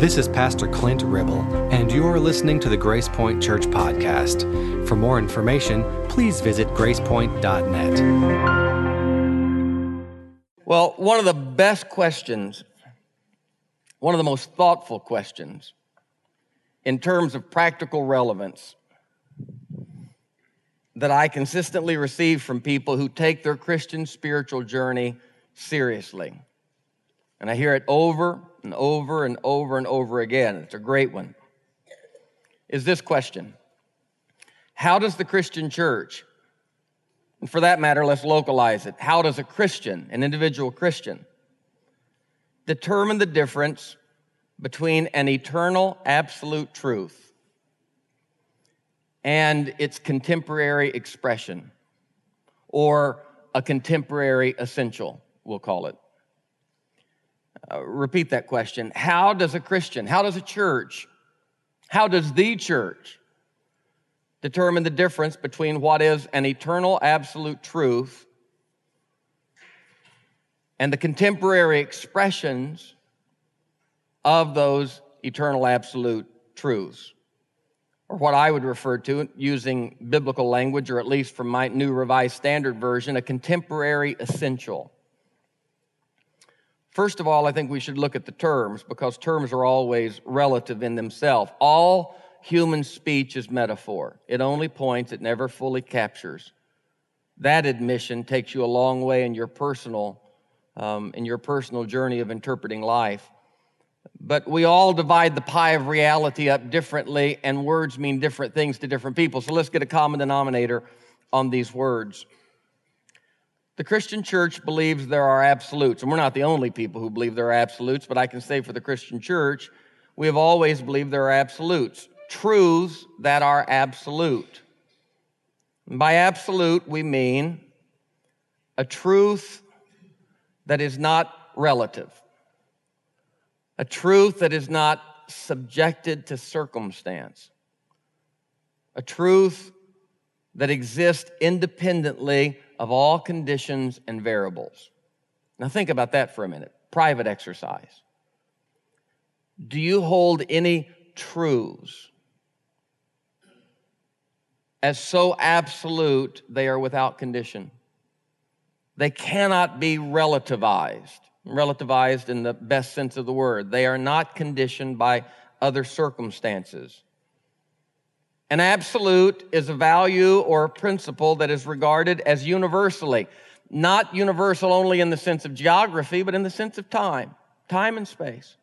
This is Pastor Clint Ribble, and you're listening to the Grace Point Church Podcast. For more information, please visit gracepoint.net. Well, one of the best questions, one of the most thoughtful questions in terms of practical relevance that I consistently receive from people who take their Christian spiritual journey seriously. And I hear it over and over and over and over again. It's a great one. Is this question How does the Christian church, and for that matter, let's localize it, how does a Christian, an individual Christian, determine the difference between an eternal absolute truth and its contemporary expression, or a contemporary essential, we'll call it? Uh, repeat that question. How does a Christian, how does a church, how does the church determine the difference between what is an eternal absolute truth and the contemporary expressions of those eternal absolute truths? Or what I would refer to, using biblical language, or at least from my New Revised Standard Version, a contemporary essential. First of all, I think we should look at the terms because terms are always relative in themselves. All human speech is metaphor. It only points, it never fully captures. That admission takes you a long way in your personal, um, in your personal journey of interpreting life. But we all divide the pie of reality up differently, and words mean different things to different people. So let's get a common denominator on these words. The Christian church believes there are absolutes, and we're not the only people who believe there are absolutes, but I can say for the Christian church, we have always believed there are absolutes, truths that are absolute. And by absolute, we mean a truth that is not relative, a truth that is not subjected to circumstance, a truth that exists independently of all conditions and variables. Now, think about that for a minute. Private exercise. Do you hold any truths as so absolute they are without condition? They cannot be relativized, relativized in the best sense of the word. They are not conditioned by other circumstances. An absolute is a value or a principle that is regarded as universally, not universal only in the sense of geography, but in the sense of time, time and space.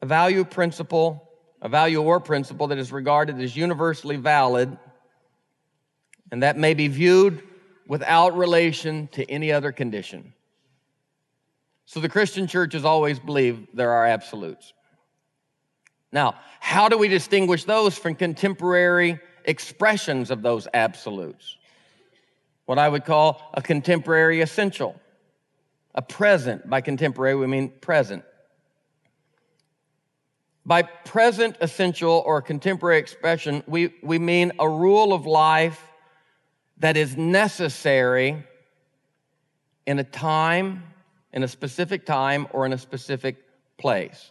A value principle, a value or principle that is regarded as universally valid, and that may be viewed without relation to any other condition. So the Christian church has always believed there are absolutes. Now, how do we distinguish those from contemporary expressions of those absolutes? What I would call a contemporary essential, a present. By contemporary, we mean present. By present essential or contemporary expression, we, we mean a rule of life that is necessary in a time, in a specific time, or in a specific place.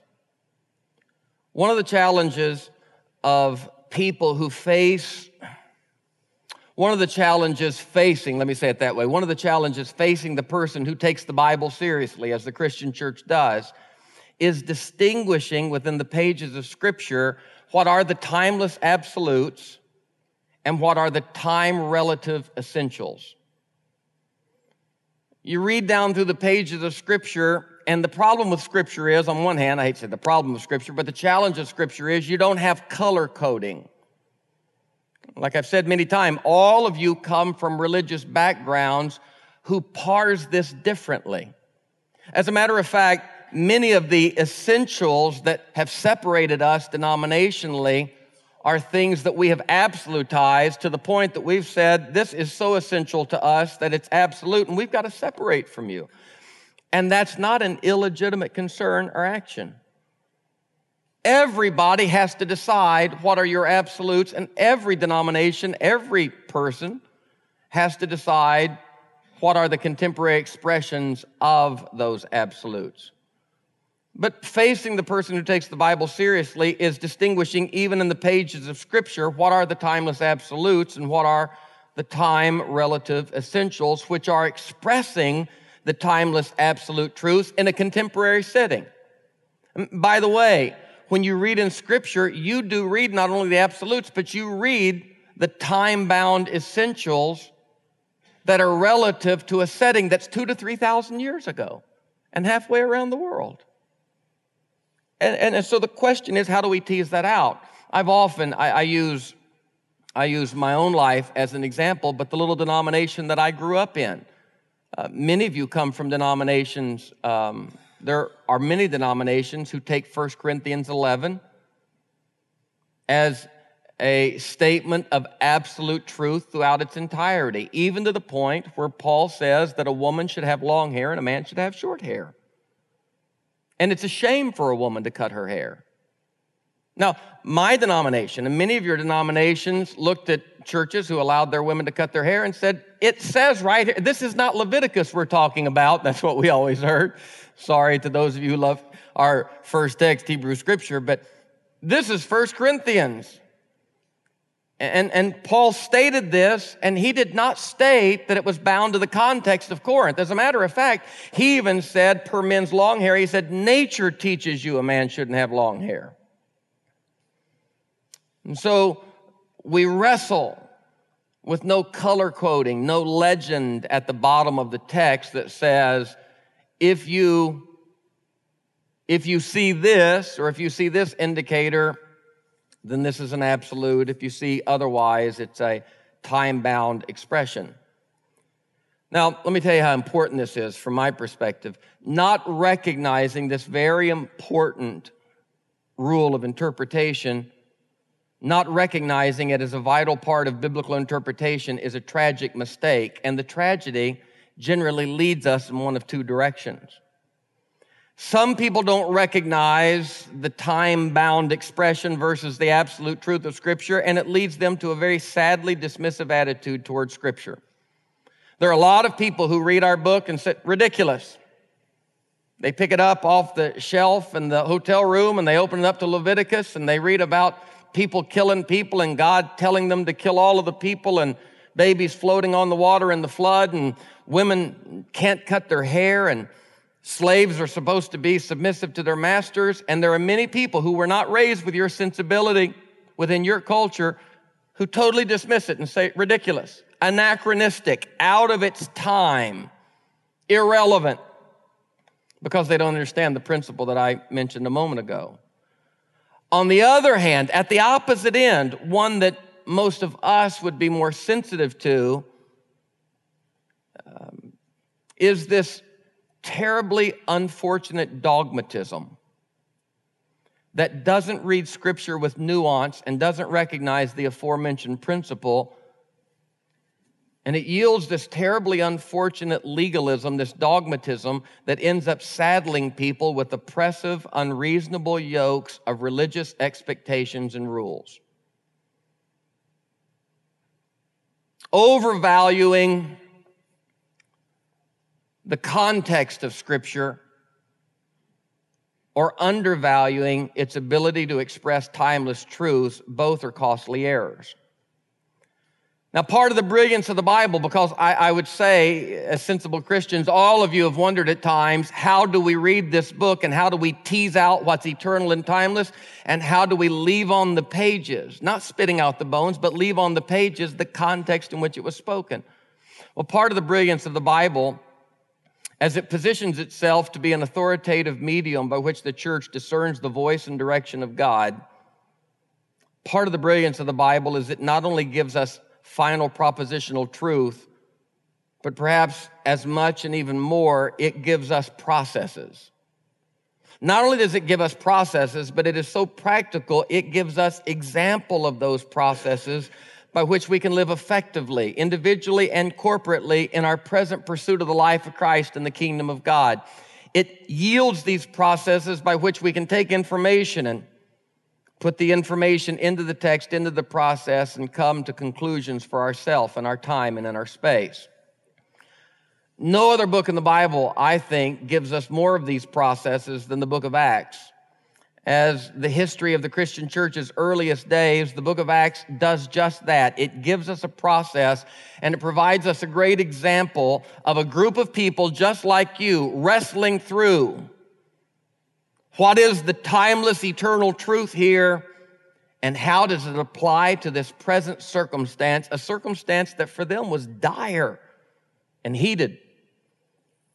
One of the challenges of people who face, one of the challenges facing, let me say it that way, one of the challenges facing the person who takes the Bible seriously, as the Christian church does, is distinguishing within the pages of Scripture what are the timeless absolutes and what are the time relative essentials. You read down through the pages of Scripture, and the problem with Scripture is, on one hand, I hate to say the problem with Scripture, but the challenge of Scripture is you don't have color coding. Like I've said many times, all of you come from religious backgrounds who parse this differently. As a matter of fact, many of the essentials that have separated us denominationally are things that we have absolutized to the point that we've said this is so essential to us that it's absolute and we've got to separate from you. And that's not an illegitimate concern or action. Everybody has to decide what are your absolutes, and every denomination, every person has to decide what are the contemporary expressions of those absolutes. But facing the person who takes the Bible seriously is distinguishing, even in the pages of Scripture, what are the timeless absolutes and what are the time relative essentials, which are expressing the timeless absolute truth in a contemporary setting. By the way, when you read in Scripture, you do read not only the absolutes, but you read the time bound essentials that are relative to a setting that's two to 3,000 years ago and halfway around the world. And, and, and, so the question is, how do we tease that out? I've often, I, I, use, I use my own life as an example, but the little denomination that I grew up in. Uh, many of you come from denominations, um, there are many denominations who take 1 Corinthians 11 as a statement of absolute truth throughout its entirety, even to the point where Paul says that a woman should have long hair and a man should have short hair. And it's a shame for a woman to cut her hair. Now, my denomination and many of your denominations looked at churches who allowed their women to cut their hair and said, It says right here, this is not Leviticus we're talking about. That's what we always heard. Sorry to those of you who love our first text, Hebrew scripture, but this is First Corinthians. And, and Paul stated this, and he did not state that it was bound to the context of Corinth. As a matter of fact, he even said, per men's long hair, he said, nature teaches you a man shouldn't have long hair. And so we wrestle with no color coding, no legend at the bottom of the text that says, if you, if you see this, or if you see this indicator, then this is an absolute. If you see otherwise, it's a time bound expression. Now, let me tell you how important this is from my perspective. Not recognizing this very important rule of interpretation, not recognizing it as a vital part of biblical interpretation is a tragic mistake. And the tragedy generally leads us in one of two directions. Some people don't recognize the time bound expression versus the absolute truth of Scripture, and it leads them to a very sadly dismissive attitude towards Scripture. There are a lot of people who read our book and say, ridiculous. They pick it up off the shelf in the hotel room and they open it up to Leviticus and they read about people killing people and God telling them to kill all of the people and babies floating on the water in the flood and women can't cut their hair and Slaves are supposed to be submissive to their masters, and there are many people who were not raised with your sensibility within your culture who totally dismiss it and say ridiculous, anachronistic, out of its time, irrelevant, because they don't understand the principle that I mentioned a moment ago. On the other hand, at the opposite end, one that most of us would be more sensitive to um, is this terribly unfortunate dogmatism that doesn't read scripture with nuance and doesn't recognize the aforementioned principle. And it yields this terribly unfortunate legalism, this dogmatism that ends up saddling people with oppressive, unreasonable yokes of religious expectations and rules. Overvaluing the context of Scripture or undervaluing its ability to express timeless truths, both are costly errors. Now, part of the brilliance of the Bible, because I, I, would say, as sensible Christians, all of you have wondered at times, how do we read this book and how do we tease out what's eternal and timeless? And how do we leave on the pages, not spitting out the bones, but leave on the pages the context in which it was spoken? Well, part of the brilliance of the Bible as it positions itself to be an authoritative medium by which the church discerns the voice and direction of God, part of the brilliance of the Bible is it not only gives us final propositional truth, but perhaps as much and even more, it gives us processes. Not only does it give us processes, but it is so practical, it gives us example of those processes by which we can live effectively, individually and corporately, in our present pursuit of the life of Christ and the kingdom of God. It yields these processes by which we can take information and put the information into the text, into the process, and come to conclusions for ourselves and our time and in our space. No other book in the Bible, I think, gives us more of these processes than the book of Acts. As the history of the Christian church's earliest days, the book of Acts does just that. It gives us a process and it provides us a great example of a group of people just like you wrestling through what is the timeless, eternal truth here and how does it apply to this present circumstance, a circumstance that for them was dire and heated.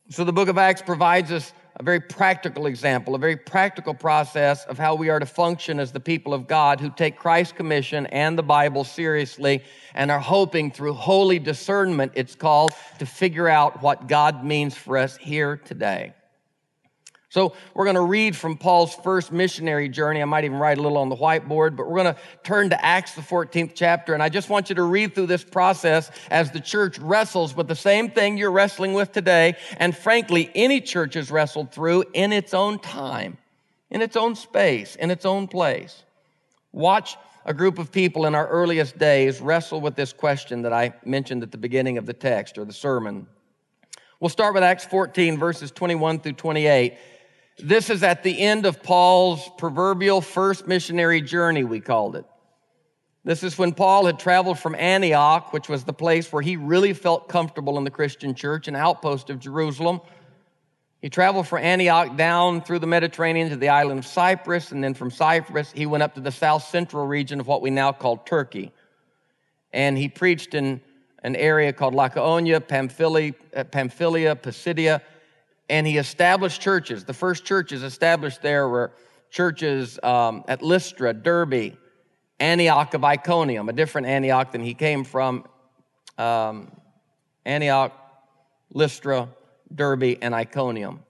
So the book of Acts provides us a very practical example, a very practical process of how we are to function as the people of God who take Christ's commission and the Bible seriously and are hoping through holy discernment, it's called, to figure out what God means for us here today. So we're going to read from Paul's first missionary journey. I might even write a little on the whiteboard, but we're going to turn to Acts, the 14th chapter. And I just want you to read through this process as the church wrestles with the same thing you're wrestling with today. And frankly, any church has wrestled through in its own time, in its own space, in its own place. Watch a group of people in our earliest days wrestle with this question that I mentioned at the beginning of the text or the sermon. We'll start with Acts 14, verses 21 through 28. This is at the end of Paul's proverbial first missionary journey, we called it. This is when Paul had traveled from Antioch, which was the place where he really felt comfortable in the Christian church, an outpost of Jerusalem. He traveled from Antioch down through the Mediterranean to the island of Cyprus, and then from Cyprus, he went up to the south central region of what we now call Turkey. And he preached in an area called Lycaonia, Pamphylia, Pamphylia Pisidia, and he established churches. The first churches established there were churches um, at Lystra, Derbe, Antioch of Iconium, a different Antioch than he came from. Um, Antioch, Lystra, Derbe, and Iconium.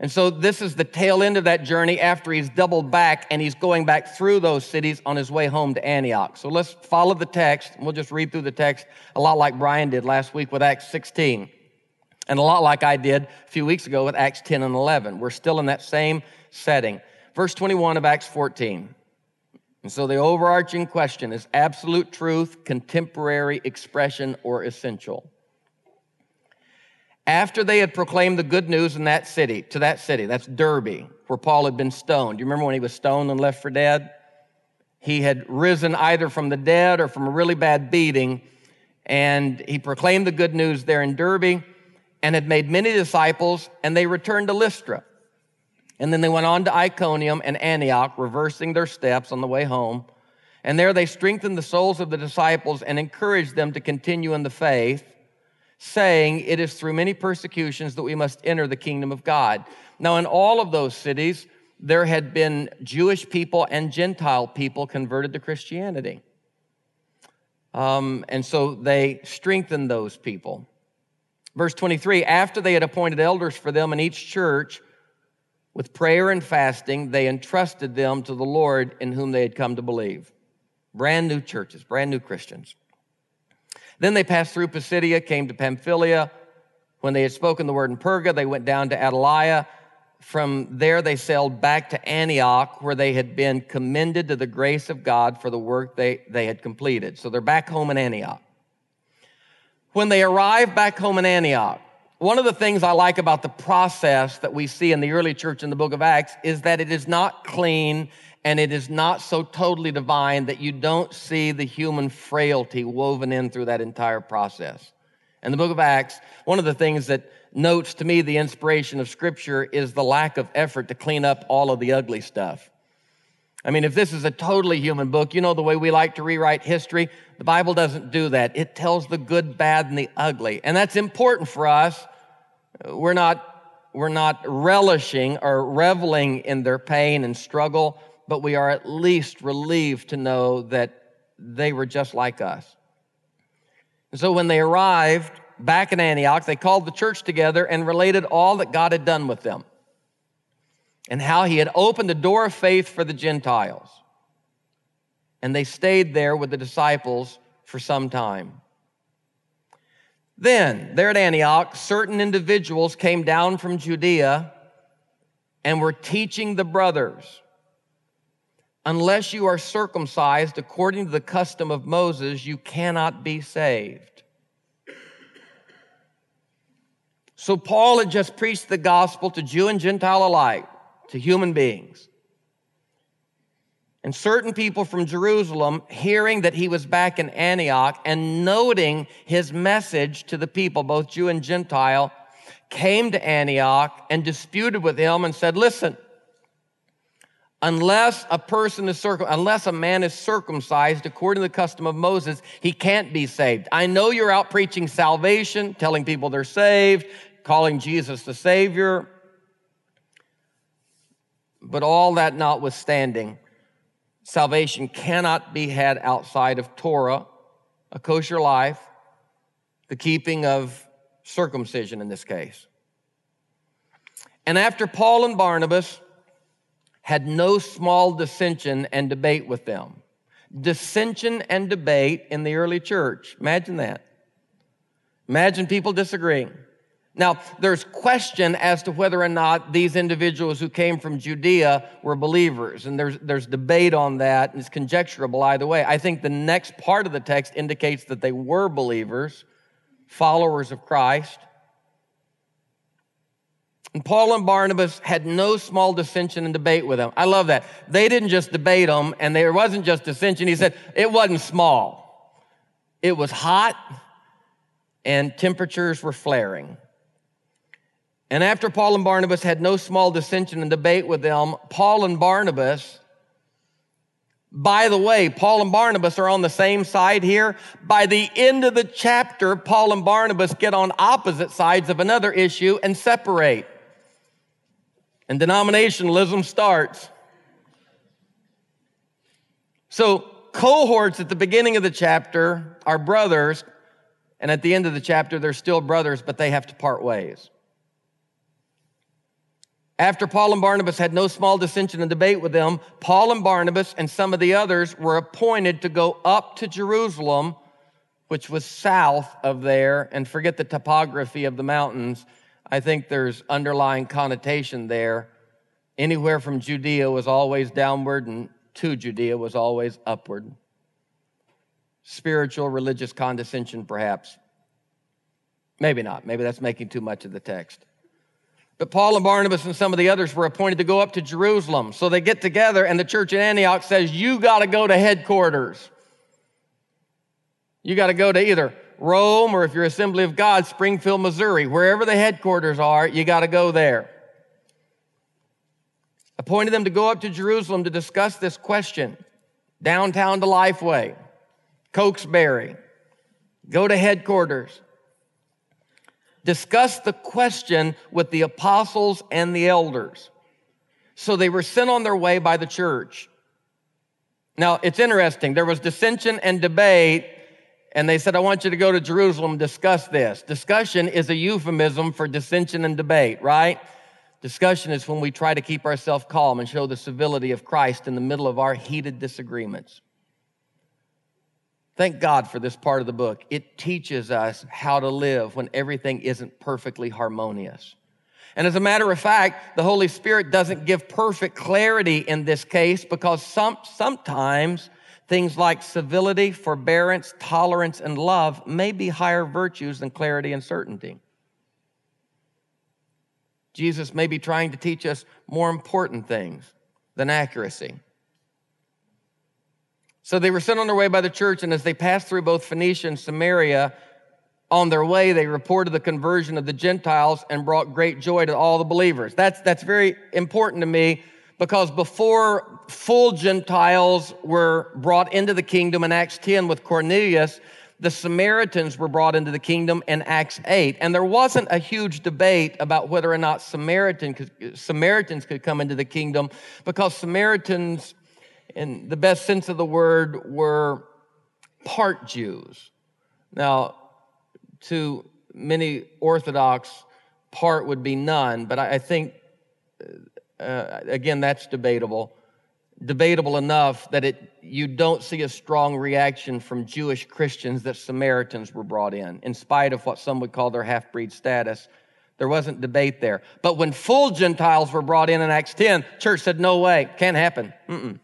And so this is the tail end of that journey after he's doubled back and he's going back through those cities on his way home to Antioch. So let's follow the text. We'll just read through the text a lot like Brian did last week with Acts 16. And a lot like I did a few weeks ago with Acts 10 and 11. We're still in that same setting. Verse 21 of Acts 14. And so the overarching question is absolute truth, contemporary expression, or essential. After they had proclaimed the good news in that city, to that city, that's Derbe, where Paul had been stoned. Do you remember when he was stoned and left for dead? He had risen either from the dead or from a really bad beating, and he proclaimed the good news there in Derbe and had made many disciples, and they returned to Lystra. And then they went on to Iconium and Antioch, reversing their steps on the way home. And there they strengthened the souls of the disciples and encouraged them to continue in the faith, saying, It is through many persecutions that we must enter the kingdom of God. Now, in all of those cities, there had been Jewish people and Gentile people converted to Christianity. Um, and so they strengthened those people. Verse 23 After they had appointed elders for them in each church, with prayer and fasting, they entrusted them to the Lord in whom they had come to believe. Brand new churches, brand new Christians. Then they passed through Pisidia, came to Pamphylia. When they had spoken the word in Perga, they went down to Attalia. From there, they sailed back to Antioch, where they had been commended to the grace of God for the work they, they had completed. So they're back home in Antioch when they arrive back home in Antioch, one of the things I like about the process that we see in the early church in the book of Acts is that it is not clean and it is not so totally divine that you don't see the human frailty woven in through that entire process. In the book of Acts, one of the things that notes to me the inspiration of scripture is the lack of effort to clean up all of the ugly stuff. I mean, if this is a totally human book, you know the way we like to rewrite history? The Bible doesn't do that. It tells the good, bad, and the ugly. And that's important for us. We're not, we're not relishing or reveling in their pain and struggle, but we are at least relieved to know that they were just like us. And so when they arrived back in Antioch, they called the church together and related all that God had done with them and how he had opened the door of faith for the Gentiles. And they stayed there with the disciples for some time. Then, there at Antioch, certain individuals came down from Judea and were teaching the brothers unless you are circumcised according to the custom of Moses, you cannot be saved. So Paul had just preached the gospel to Jew and Gentile alike, to human beings. And certain people from Jerusalem, hearing that he was back in Antioch and noting his message to the people, both Jew and Gentile, came to Antioch and disputed with him and said, listen, unless a person is circum, unless a man is circumcised according to the custom of Moses, he can't be saved. I know you're out preaching salvation, telling people they're saved, calling Jesus the Savior. But all that notwithstanding, Salvation cannot be had outside of Torah, a kosher life, the keeping of circumcision in this case. And after Paul and Barnabas had no small dissension and debate with them, dissension and debate in the early church. Imagine that. Imagine people disagreeing. Now, there's question as to whether or not these individuals who came from Judea were believers, and there's, there's debate on that, and it's conjecturable either way. I think the next part of the text indicates that they were believers, followers of Christ. And Paul and Barnabas had no small dissension and debate with them. I love that. They didn't just debate them, and there wasn't just dissension. He said it wasn't small. It was hot, and temperatures were flaring. And after Paul and Barnabas had no small dissension and debate with them, Paul and Barnabas, by the way, Paul and Barnabas are on the same side here. By the end of the chapter, Paul and Barnabas get on opposite sides of another issue and separate. And denominationalism starts. So, cohorts at the beginning of the chapter are brothers, and at the end of the chapter, they're still brothers, but they have to part ways. After Paul and Barnabas had no small dissension and debate with them, Paul and Barnabas and some of the others were appointed to go up to Jerusalem, which was south of there, and forget the topography of the mountains. I think there's underlying connotation there. Anywhere from Judea was always downward, and to Judea was always upward. Spiritual, religious condescension, perhaps. Maybe not. Maybe that's making too much of the text. But Paul and Barnabas and some of the others were appointed to go up to Jerusalem. So they get together, and the church in Antioch says, You got to go to headquarters. You got to go to either Rome or if you're Assembly of God, Springfield, Missouri. Wherever the headquarters are, you got to go there. Appointed them to go up to Jerusalem to discuss this question. Downtown to Lifeway, Cokesbury. Go to headquarters discussed the question with the apostles and the elders. So they were sent on their way by the church. Now, it's interesting. There was dissension and debate, and they said, I want you to go to Jerusalem discuss this. Discussion is a euphemism for dissension and debate, right? Discussion is when we try to keep ourselves calm and show the civility of Christ in the middle of our heated disagreements. Thank God for this part of the book. It teaches us how to live when everything isn't perfectly harmonious. And as a matter of fact, the Holy Spirit doesn't give perfect clarity in this case because some, sometimes things like civility, forbearance, tolerance, and love may be higher virtues than clarity and certainty. Jesus may be trying to teach us more important things than accuracy. So they were sent on their way by the church, and as they passed through both Phoenicia and Samaria, on their way, they reported the conversion of the Gentiles and brought great joy to all the believers. That's, that's very important to me because before full Gentiles were brought into the kingdom in Acts 10 with Cornelius, the Samaritans were brought into the kingdom in Acts 8. And there wasn't a huge debate about whether or not Samaritan Samaritans could come into the kingdom because Samaritans in the best sense of the word, were part Jews. Now, to many Orthodox, part would be none, but I, I think, uh, again, that's debatable. Debatable enough that it, you don't see a strong reaction from Jewish Christians that Samaritans were brought in, in spite of what some would call their half breed status. There wasn't debate there. But when full Gentiles were brought in in Acts 10, church said, no way, can't happen. Mm-mm.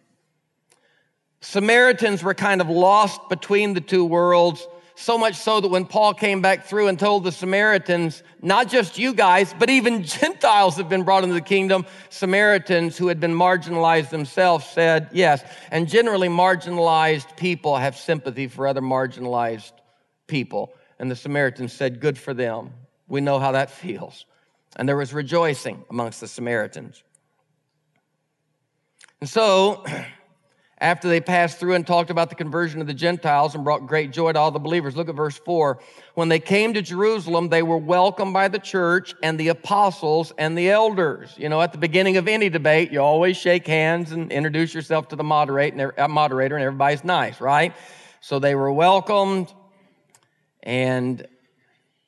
Samaritans were kind of lost between the two worlds. so much so that when Paul came back through and told the Samaritans, not just you guys, but even Gentiles have been brought into the kingdom, Samaritans who had been marginalized themselves said yes. And generally, marginalized people have sympathy for other marginalized people. And the Samaritans said, Good for them. We know how that feels. And there was rejoicing amongst the Samaritans. And so, after they passed through and talked about the conversion of the Gentiles and brought great joy to all the believers. Look at verse 4. When they came to Jerusalem, they were welcomed by the church and the apostles and the elders. You know, at the beginning of any debate, you always shake hands and introduce yourself to the moderate and, uh, moderator, and everybody's nice, right? So they were welcomed, and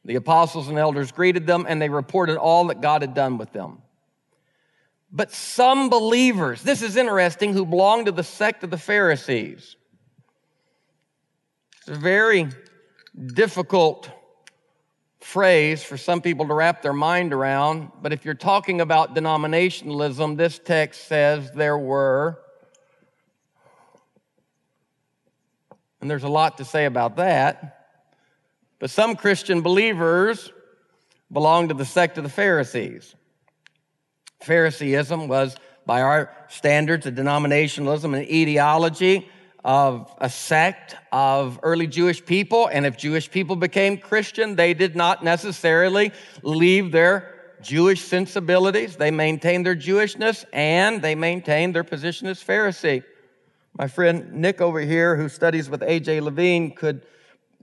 the apostles and elders greeted them, and they reported all that God had done with them. But some believers, this is interesting, who belong to the sect of the Pharisees. It's a very difficult phrase for some people to wrap their mind around, but if you're talking about denominationalism, this text says there were. And there's a lot to say about that. But some Christian believers belong to the sect of the Pharisees. Phariseeism was, by our standards, a denominationalism, an ideology of a sect of early Jewish people. And if Jewish people became Christian, they did not necessarily leave their Jewish sensibilities. They maintained their Jewishness and they maintained their position as Pharisee. My friend Nick over here, who studies with A.J. Levine, could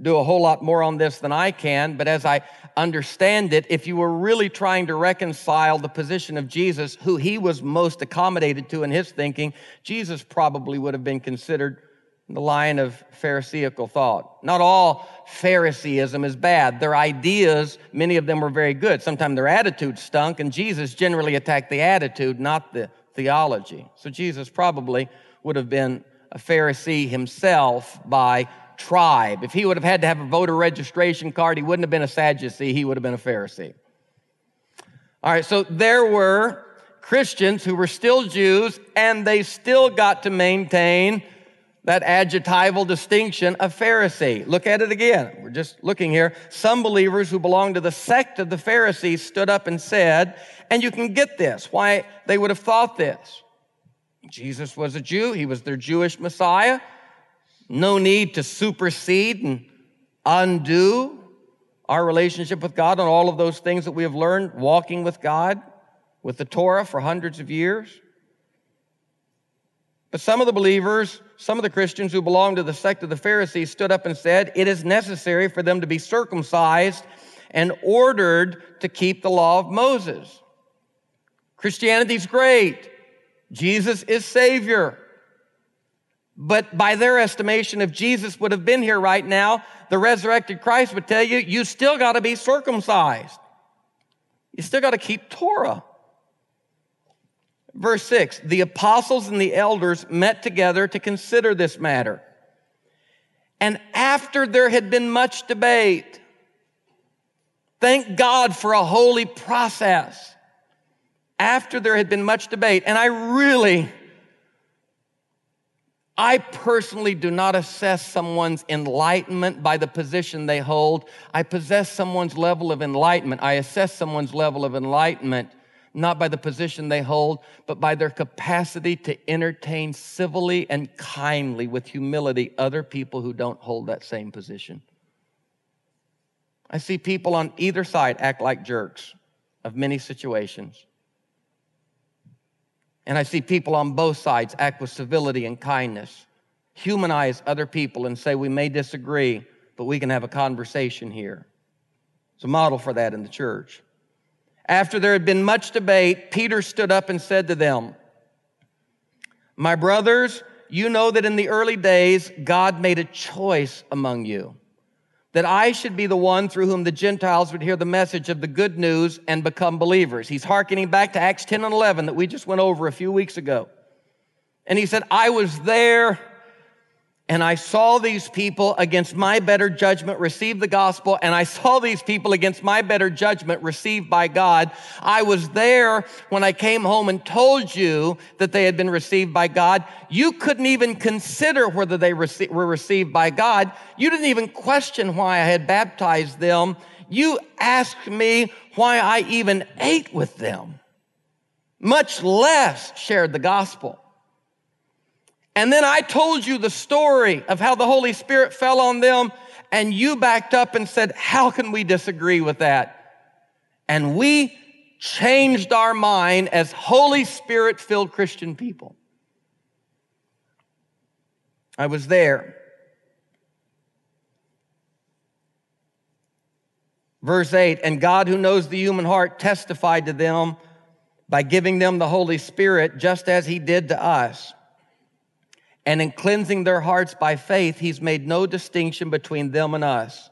do a whole lot more on this than I can, but as I understand it, if you were really trying to reconcile the position of Jesus, who he was most accommodated to in his thinking, Jesus probably would have been considered the line of Pharisaical thought. Not all Phariseeism is bad. Their ideas, many of them were very good. Sometimes their attitude stunk, and Jesus generally attacked the attitude, not the theology. So Jesus probably would have been a Pharisee himself by tribe. If he would have had to have a voter registration card, he wouldn't have been a Sadducee, he would have been a Pharisee. All right, so there were Christians who were still Jews and they still got to maintain that adjectival distinction of Pharisee. Look at it again. We're just looking here. Some believers who belonged to the sect of the Pharisees stood up and said, and you can get this, why they would have thought this. Jesus was a Jew. He was their Jewish Messiah. No need to supersede and undo our relationship with God and all of those things that we have learned walking with God, with the Torah for hundreds of years. But some of the believers, some of the Christians who belonged to the sect of the Pharisees stood up and said, it is necessary for them to be circumcised and ordered to keep the law of Moses. Christianity's great. Jesus is Savior. But by their estimation, if Jesus would have been here right now, the resurrected Christ would tell you, you still got to be circumcised. You still got to keep Torah. Verse 6 The apostles and the elders met together to consider this matter. And after there had been much debate, thank God for a holy process. After there had been much debate, and I really, I personally do not assess someone's enlightenment by the position they hold. I possess someone's level of enlightenment. I assess someone's level of enlightenment not by the position they hold, but by their capacity to entertain civilly and kindly with humility other people who don't hold that same position. I see people on either side act like jerks of many situations. And I see people on both sides act with civility and kindness, humanize other people and say, we may disagree, but we can have a conversation here. It's a model for that in the church. After there had been much debate, Peter stood up and said to them, My brothers, you know that in the early days, God made a choice among you that I should be the one through whom the Gentiles would hear the message of the good news and become believers. He's hearkening back to Acts 10 and 11 that we just went over a few weeks ago. And he said, I was there and I saw these people against my better judgment receive the gospel, and I saw these people against my better judgment received by God. I was there when I came home and told you that they had been received by God. You couldn't even consider whether they were received by God. You didn't even question why I had baptized them. You asked me why I even ate with them, much less shared the gospel. And then I told you the story of how the Holy Spirit fell on them, and you backed up and said, How can we disagree with that? And we changed our mind as Holy Spirit filled Christian people. I was there. Verse 8, and God who knows the human heart testified to them by giving them the Holy Spirit, just as he did to us. And in cleansing their hearts by faith, he's made no distinction between them and us.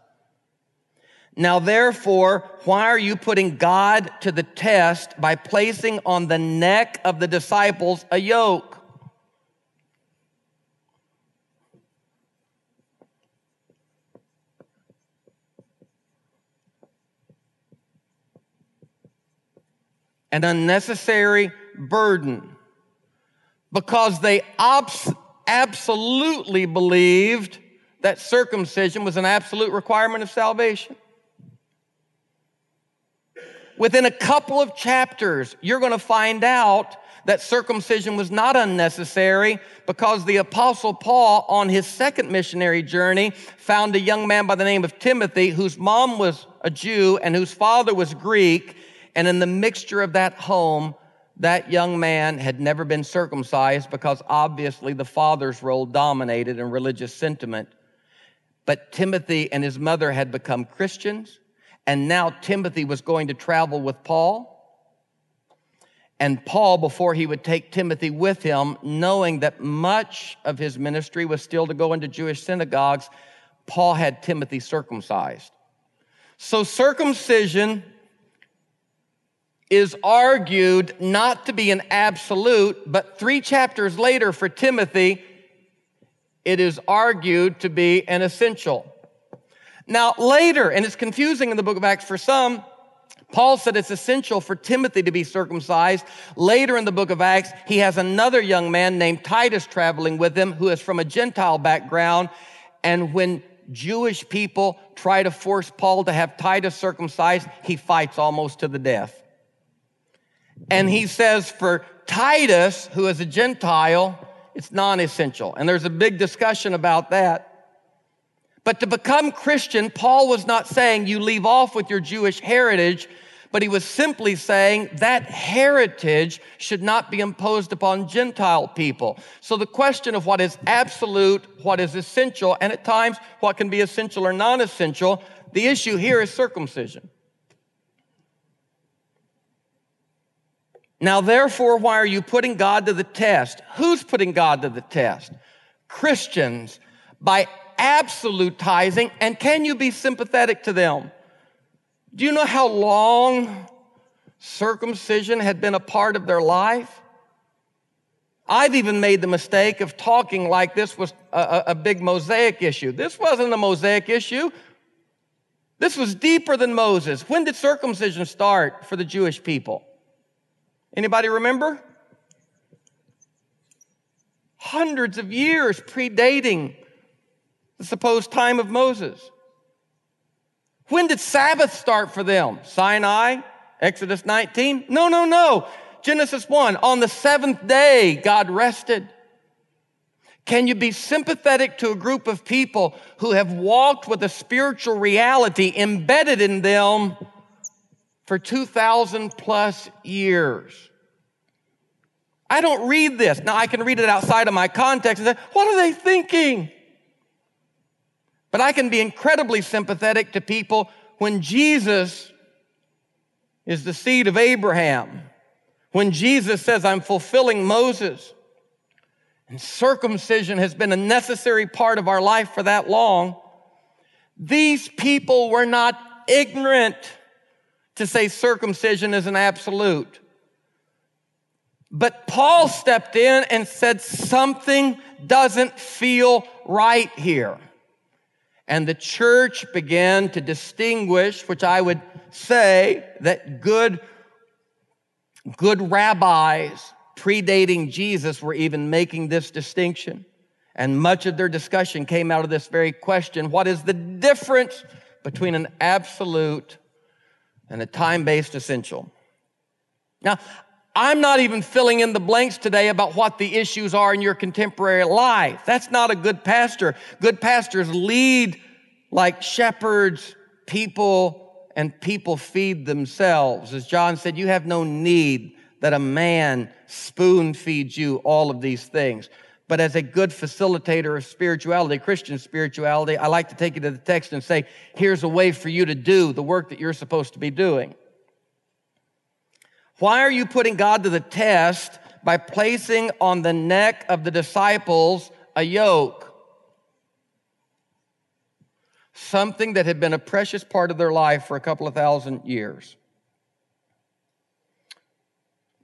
Now, therefore, why are you putting God to the test by placing on the neck of the disciples a yoke? An unnecessary burden because they obs- absolutely believed that circumcision was an absolute requirement of salvation. Within a couple of chapters, you're going to find out that circumcision was not unnecessary because the apostle Paul on his second missionary journey found a young man by the name of Timothy whose mom was a Jew and whose father was Greek. And in the mixture of that home, that young man had never been circumcised because obviously the father's role dominated in religious sentiment. But Timothy and his mother had become Christians, and now Timothy was going to travel with Paul. And Paul, before he would take Timothy with him, knowing that much of his ministry was still to go into Jewish synagogues, Paul had Timothy circumcised. So circumcision is argued not to be an absolute, but three chapters later for Timothy, it is argued to be an essential. Now, later, and it's confusing in the book of Acts for some, Paul said it's essential for Timothy to be circumcised. Later in the book of Acts, he has another young man named Titus traveling with him who is from a Gentile background. And when Jewish people try to force Paul to have Titus circumcised, he fights almost to the death. And he says for Titus, who is a Gentile, it's non essential. And there's a big discussion about that. But to become Christian, Paul was not saying you leave off with your Jewish heritage, but he was simply saying that heritage should not be imposed upon Gentile people. So the question of what is absolute, what is essential, and at times what can be essential or non essential, the issue here is circumcision. Now, therefore, why are you putting God to the test? Who's putting God to the test? Christians by absolutizing, and can you be sympathetic to them? Do you know how long circumcision had been a part of their life? I've even made the mistake of talking like this was a, a, big Mosaic issue. This wasn't a Mosaic issue. This was deeper than Moses. When did circumcision start for the Jewish people? Anybody remember? Hundreds of years predating the supposed time of Moses. When did Sabbath start for them? Sinai? Exodus 19? No, no, no. Genesis 1. On the seventh day, God rested. Can you be sympathetic to a group of people who have walked with a spiritual reality embedded in them for 2,000 plus years. I don't read this. Now I can read it outside of my context and say, what are they thinking? But I can be incredibly sympathetic to people when Jesus is the seed of Abraham, when Jesus says, I'm fulfilling Moses, and circumcision has been a necessary part of our life for that long. These people were not ignorant to say circumcision is an absolute. But Paul stepped in and said, something doesn't feel right here. And the church began to distinguish, which I would say that good, good rabbis predating Jesus were even making this distinction. And much of their discussion came out of this very question. What is the difference between an absolute and a time-based essential? Now, I'm not even filling in the blanks today about what the issues are in your contemporary life. That's not a good pastor. Good pastors lead like shepherds, people, and people feed themselves. As John said, you have no need that a man spoon feeds you all of these things. But as a good facilitator of spirituality, Christian spirituality, I like to take you to the text and say, here's a way for you to do the work that you're supposed to be doing. Why are you putting God to the test by placing on the neck of the disciples a yoke? Something that had been a precious part of their life for a couple of thousand years.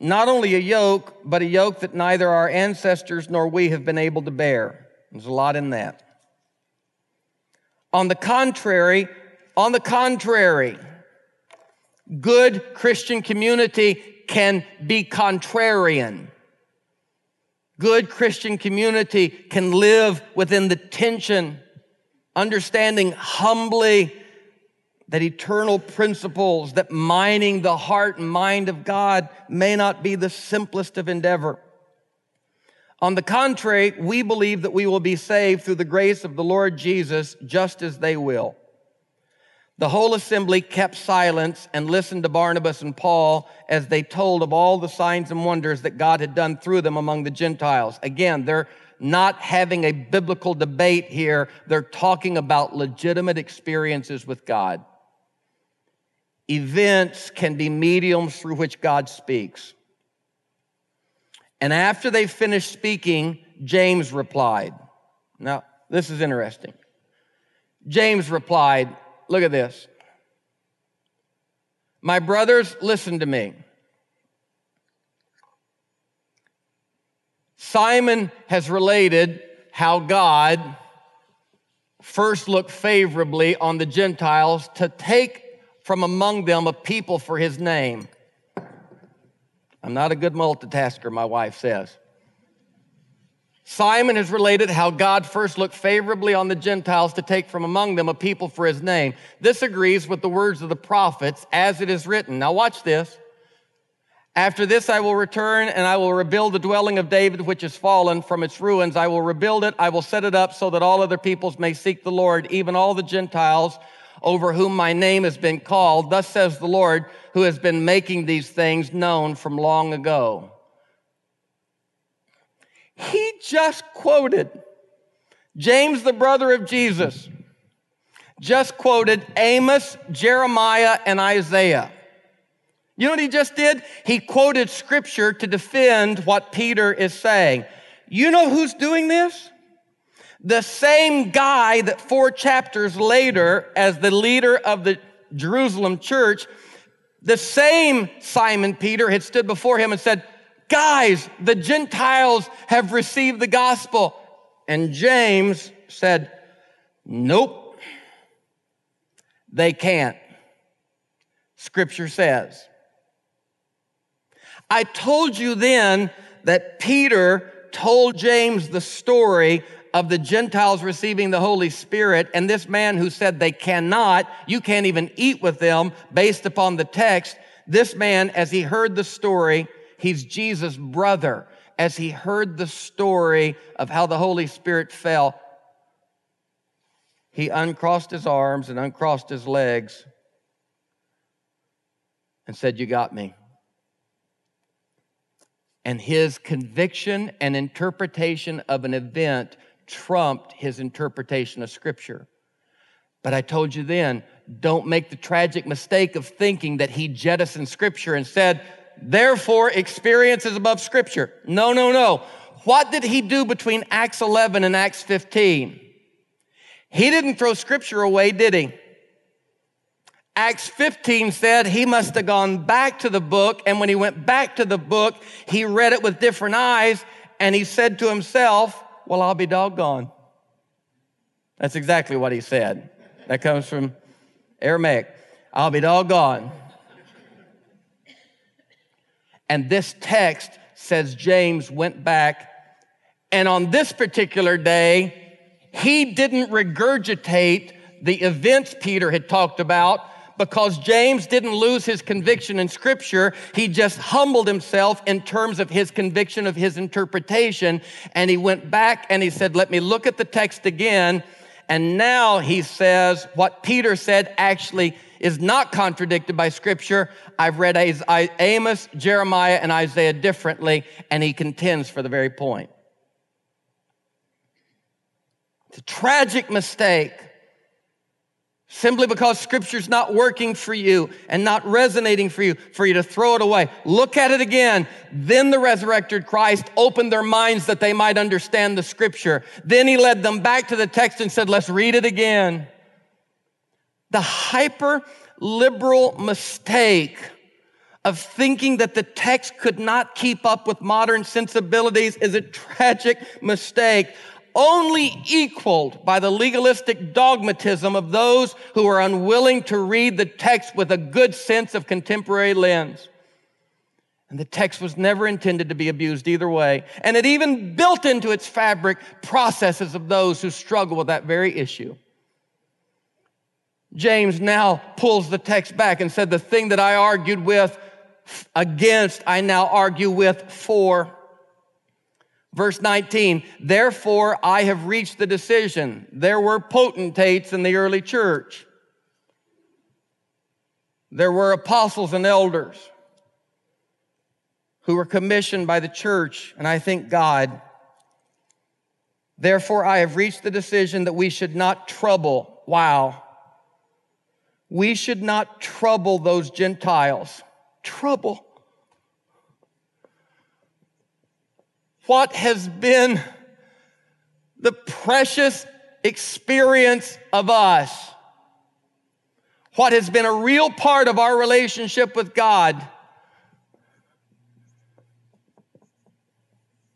Not only a yoke, but a yoke that neither our ancestors nor we have been able to bear. There's a lot in that. On the contrary, on the contrary, good Christian community can be contrarian. Good Christian community can live within the tension, understanding humbly that eternal principles, that mining the heart and mind of God may not be the simplest of endeavor. On the contrary, we believe that we will be saved through the grace of the Lord Jesus just as they will. The whole assembly kept silence and listened to Barnabas and Paul as they told of all the signs and wonders that God had done through them among the Gentiles. Again, they're not having a biblical debate here. They're talking about legitimate experiences with God. Events can be mediums through which God speaks. And after they finished speaking, James replied. Now, this is interesting. James replied, Look at this. My brothers, listen to me. Simon has related how God first looked favorably on the Gentiles to take from among them a people for his name. I'm not a good multitasker, my wife says. Simon has related how God first looked favorably on the Gentiles to take from among them a people for his name. This agrees with the words of the prophets as it is written. Now watch this. After this I will return and I will rebuild the dwelling of David which is fallen from its ruins. I will rebuild it. I will set it up so that all other peoples may seek the Lord, even all the Gentiles over whom my name has been called. Thus says the Lord who has been making these things known from long ago. He just quoted James, the brother of Jesus, just quoted Amos, Jeremiah, and Isaiah. You know what he just did? He quoted scripture to defend what Peter is saying. You know who's doing this? The same guy that four chapters later, as the leader of the Jerusalem church, the same Simon Peter had stood before him and said, Guys, the Gentiles have received the gospel. And James said, Nope, they can't. Scripture says. I told you then that Peter told James the story of the Gentiles receiving the Holy Spirit and this man who said they cannot, you can't even eat with them based upon the text. This man, as he heard the story, He's Jesus' brother. As he heard the story of how the Holy Spirit fell, he uncrossed his arms and uncrossed his legs and said, You got me. And his conviction and interpretation of an event trumped his interpretation of Scripture. But I told you then, don't make the tragic mistake of thinking that he jettisoned Scripture and said, therefore experience is above scripture. No, no, no. What did he do between Acts 11 and Acts 15? He didn't throw scripture away, did he? Acts 15 said he must have gone back to the book. And when he went back to the book, he read it with different eyes and he said to himself, Well, I'll be doggone. That's exactly what he said. That comes from Aramaic. I'll be doggone. And this text says James went back, and on this particular day, he didn't regurgitate the events Peter had talked about because James didn't lose his conviction in scripture. He just humbled himself in terms of his conviction of his interpretation. And he went back and he said, let me look at the text again. And now he says what Peter said actually is not contradicted by scripture. I've read Amos, Jeremiah, and Isaiah differently, and he contends for the very point. It's a tragic mistake simply because scripture's not working for you and not resonating for you, for you to throw it away. Look at it again. Then the resurrected Christ opened their minds that they might understand the scripture. Then he led them back to the text and said, let's read it again. The hyper liberal mistake of thinking that the text could not keep up with modern sensibilities is a tragic mistake only equaled by the legalistic dogmatism of those who are unwilling to read the text with a good sense of contemporary lens. And the text was never intended to be abused either way. And it even built into its fabric processes of those who struggle with that very issue. James now pulls the text back and said, The thing that I argued with against, I now argue with for. Verse 19, therefore I have reached the decision. There were potentates in the early church. There were apostles and elders who were commissioned by the church, and I thank God. Therefore, I have reached the decision that we should not trouble. Wow. We should not trouble those Gentiles. Trouble. What has been the precious experience of us, what has been a real part of our relationship with God,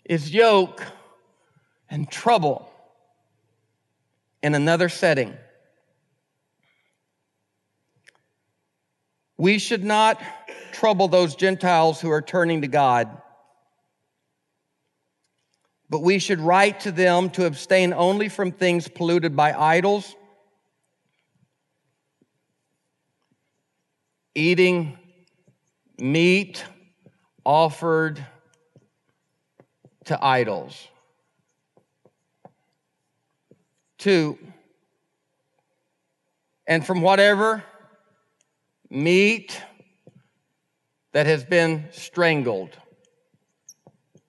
is yoke and trouble in another setting. We should not trouble those Gentiles who are turning to God. But we should write to them to abstain only from things polluted by idols, eating meat offered to idols. Two, and from whatever meat that has been strangled.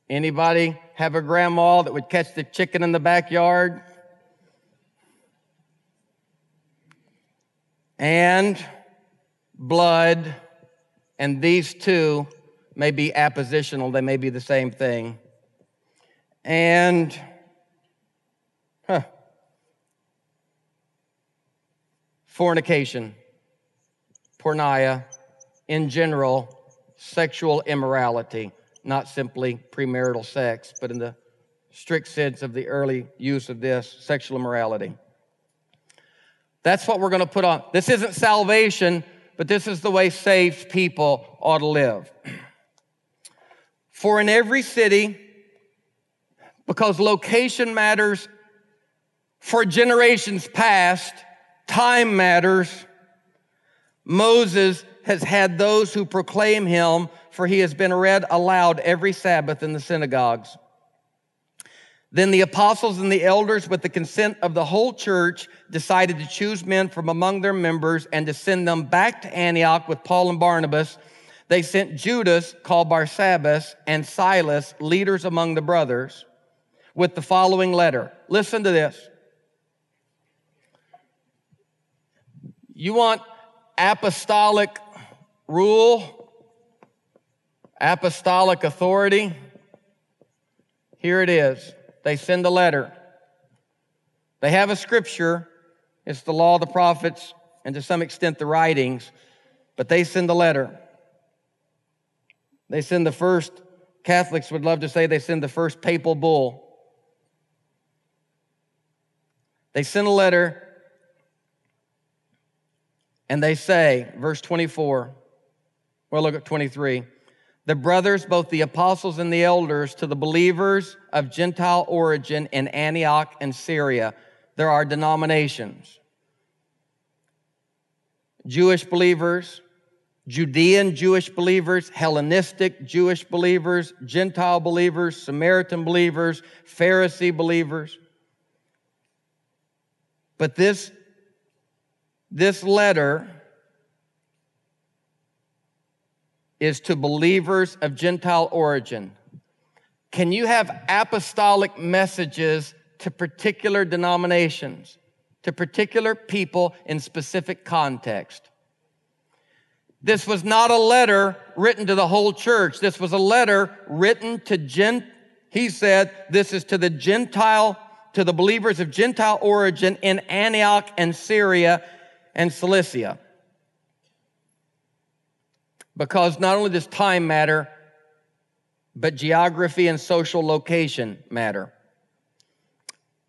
Anybody have a grandma that would catch the chicken in the backyard? And blood, and these two may be appositional, they may be the same thing. And, huh, fornication, porneia, in general, sexual immorality not simply premarital sex, but in the strict sense of the early use of this sexual immorality. That's what we're going to put on. This isn't salvation, but this is the way saved people ought to live. For in every city, because location matters for generations past, time matters, Moses has had those who proclaim him for he has been read aloud every Sabbath in the synagogues. Then the apostles and the elders, with the consent of the whole church, decided to choose men from among their members and to send them back to Antioch with Paul and Barnabas. They sent Judas, called Barsabbas, and Silas, leaders among the brothers, with the following letter. Listen to this. You want apostolic rule? apostolic authority. Here it is. They send a letter. They have a scripture. It's the law, the prophets, and to some extent the writings, but they send a letter. They send the first, Catholics would love to say they send the first papal bull. They send a letter and they say, verse 24, well, look at 23. The brothers, both the apostles and the elders, to the believers of Gentile origin in Antioch and Syria. There are denominations. Jewish believers, Judean Jewish believers, Hellenistic Jewish believers, Gentile believers, Samaritan believers, Pharisee believers. But this, this letter is to believers of Gentile origin. Can you have apostolic messages to particular denominations, to particular people in specific context? This was not a letter written to the whole church. This was a letter written to Gent. He said, this is to the Gentile, to the believers of Gentile origin in Antioch and Syria and Cilicia because not only does time matter, but geography and social location matter.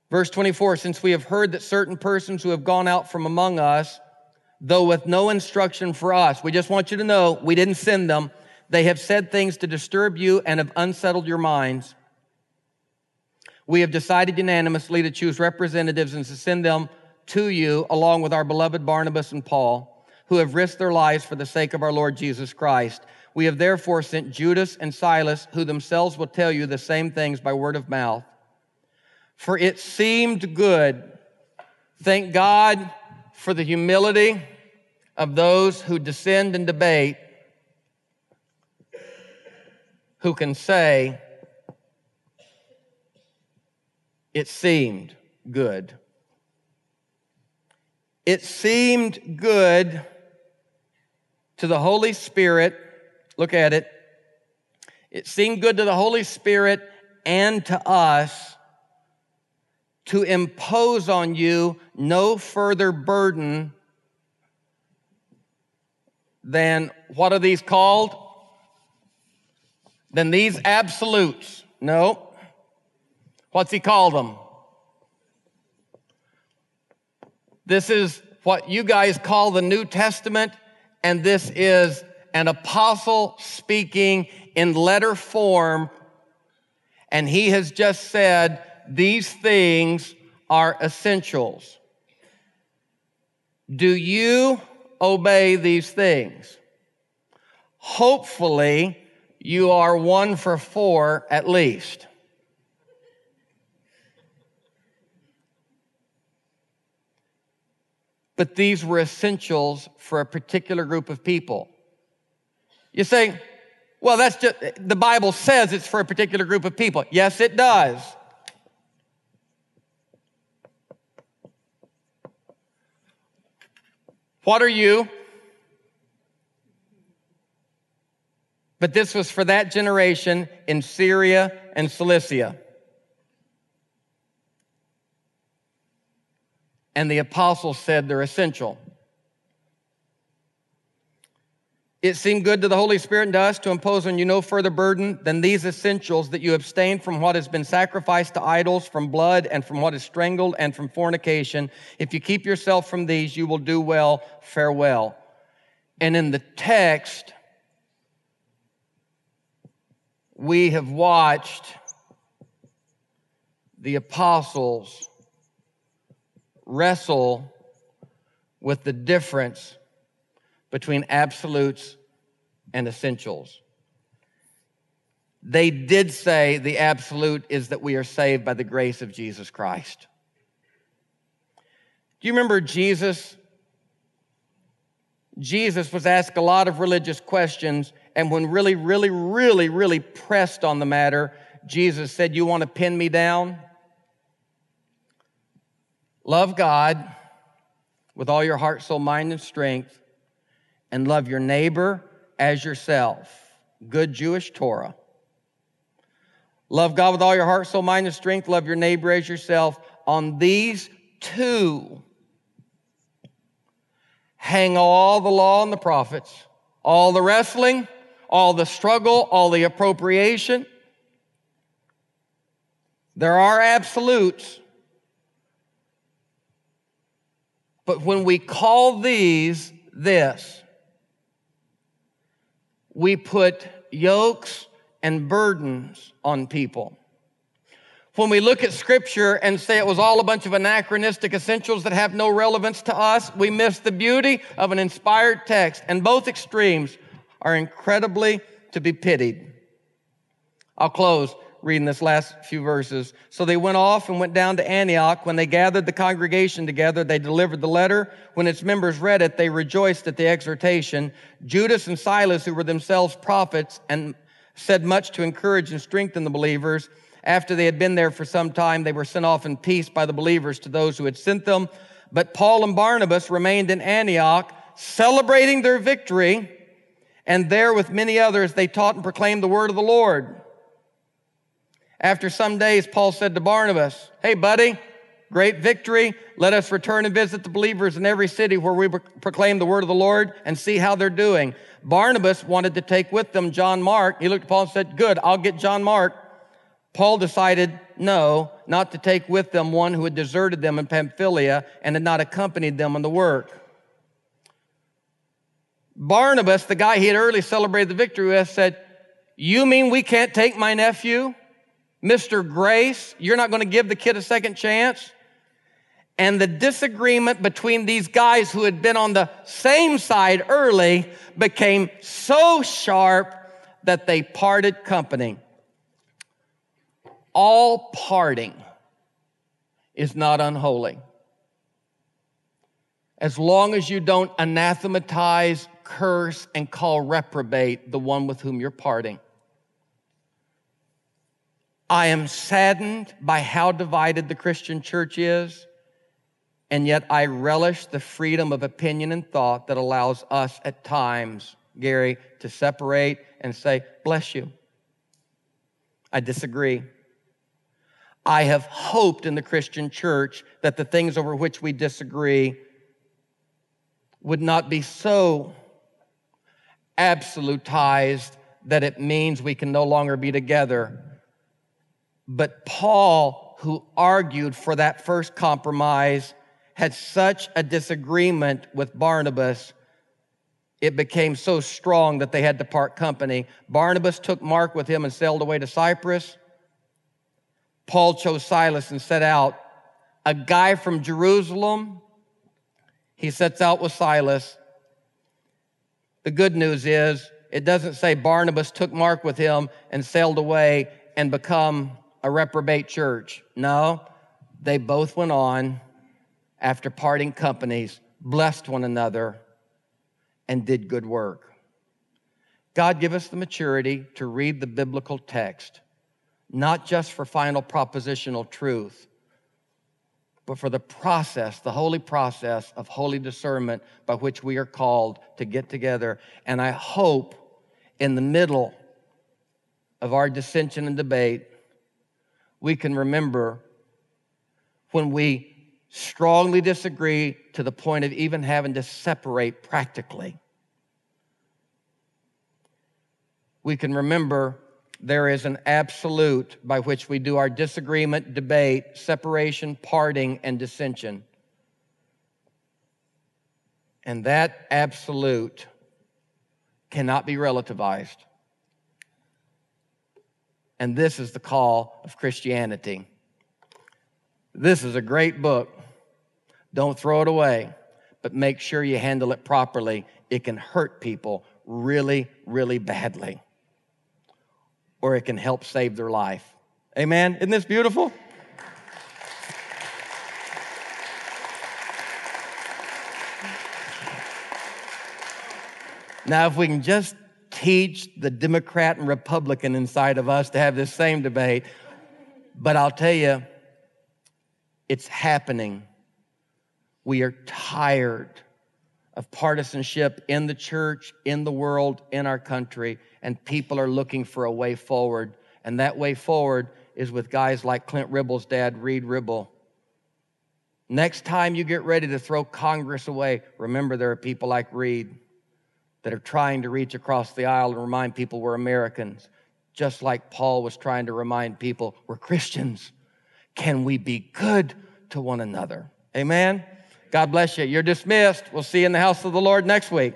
Verse 24, since we have heard that certain persons who have gone out from among us, though with no instruction for us, we just want you to know we didn't send them. They have said things to disturb you and have unsettled your minds. We have decided unanimously to choose representatives and to send them to you along with our beloved Barnabas and Paul who have risked their lives for the sake of our Lord Jesus Christ. We have therefore sent Judas and Silas, who themselves will tell you the same things by word of mouth. For it seemed good. Thank God for the humility of those who descend and debate, who can say, It seemed good. It seemed good to the Holy Spirit. Look at it. It seemed good to the Holy Spirit and to us to impose on you no further burden than what are these called? Than these absolutes. No. What's he called them? This is what you guys call the New Testament and this is an apostle speaking in letter form. And he has just said, these things are essentials. Do you obey these things? Hopefully, you are one for four at least. But these were essentials for a particular group of people. You say, well, that's just, the Bible says it's for a particular group of people. Yes, it does. What are you? But this was for that generation in Syria and Cilicia. And the apostles said they're essential. It seemed good to the Holy Spirit and to us to impose on you no further burden than these essentials that you abstain from what has been sacrificed to idols, from blood, and from what is strangled, and from fornication. If you keep yourself from these, you will do well. Farewell. And in the text, we have watched the apostles wrestle with the difference between absolutes and essentials. They did say the absolute is that we are saved by the grace of Jesus Christ. Do you remember Jesus? Jesus was asked a lot of religious questions, and when really, really, really, really pressed on the matter, Jesus said, You want to pin me down? Love God with all your heart, soul, mind, and strength, and love your neighbor as yourself. Good Jewish Torah. Love God with all your heart, soul, mind, and strength. Love your neighbor as yourself. On these two hang all the law and the prophets, all the wrestling, all the struggle, all the appropriation. There are absolutes. But when we call these this, we put yokes and burdens on people. When we look at scripture and say it was all a bunch of anachronistic essentials that have no relevance to us, we miss the beauty of an inspired text. And both extremes are incredibly to be pitied. I'll close reading this last few verses. So they went off and went down to Antioch. When they gathered the congregation together, they delivered the letter. When its members read it, they rejoiced at the exhortation. Judas and Silas, who were themselves prophets, and said much to encourage and strengthen the believers. After they had been there for some time, they were sent off in peace by the believers to those who had sent them. But Paul and Barnabas remained in Antioch, celebrating their victory. And there, with many others, they taught and proclaimed the word of the Lord. After some days, Paul said to Barnabas, Hey, buddy, great victory. Let us return and visit the believers in every city where we proclaim the word of the Lord and see how they're doing. Barnabas wanted to take with them John Mark. He looked at Paul and said, Good, I'll get John Mark. Paul decided no, not to take with them one who had deserted them in Pamphylia and had not accompanied them on the work. Barnabas, the guy he had early celebrated the victory with, said, You mean we can't take my nephew, Mr. Grace? You're not going to give the kid a second chance? And the disagreement between these guys who had been on the same side early became so sharp that they parted company all parting is not unholy. As long as you don't anathematize, curse, and call reprobate the one with whom you're parting. I am saddened by how divided the Christian church is, and yet I relish the freedom of opinion and thought that allows us at times, Gary, to separate and say, Bless you. I disagree. I have hoped in the Christian church that the things over which we disagree would not be so absolutized that it means we can no longer be together. But Paul, who argued for that first compromise, had such a disagreement with Barnabas, it became so strong that they had to part company. Barnabas took Mark with him and sailed away to Cyprus. Paul chose Silas and set out. A guy from Jerusalem, he sets out with Silas. The good news is, it doesn't say Barnabas took Mark with him and sailed away and become a reprobate church. No, they both went on after parting companies, blessed one another, and did good work. God give us the maturity to read the biblical text not just for final propositional truth, but for the process, the holy process of holy discernment by which we are called to get together. And I hope in the middle of our dissension and debate, we can remember when we strongly disagree to the point of even having to separate practically. We can remember there is an absolute by which we do our disagreement, debate, separation, parting, and dissension. And that absolute cannot be relativized. And this is the call of Christianity. This is a great book. Don't throw it away, but make sure you handle it properly. It can hurt people really, really badly or it can help save their life. Amen? Isn't this beautiful? Now, if we can just teach the Democrat and Republican inside of us to have this same debate, but I'll tell you, it's happening. We are tired of partisanship in the church, in the world, in our country, and people are looking for a way forward. And that way forward is with guys like Clint Ribble's dad, Reid Ribble, Next time you get ready to throw Congress away, remember there are people like Reed that are trying to reach across the aisle and remind people we're Americans, just like Paul was trying to remind people we're Christians. Can we be good to one another? Amen. God bless you. You're dismissed. We'll see you in the house of the Lord next week.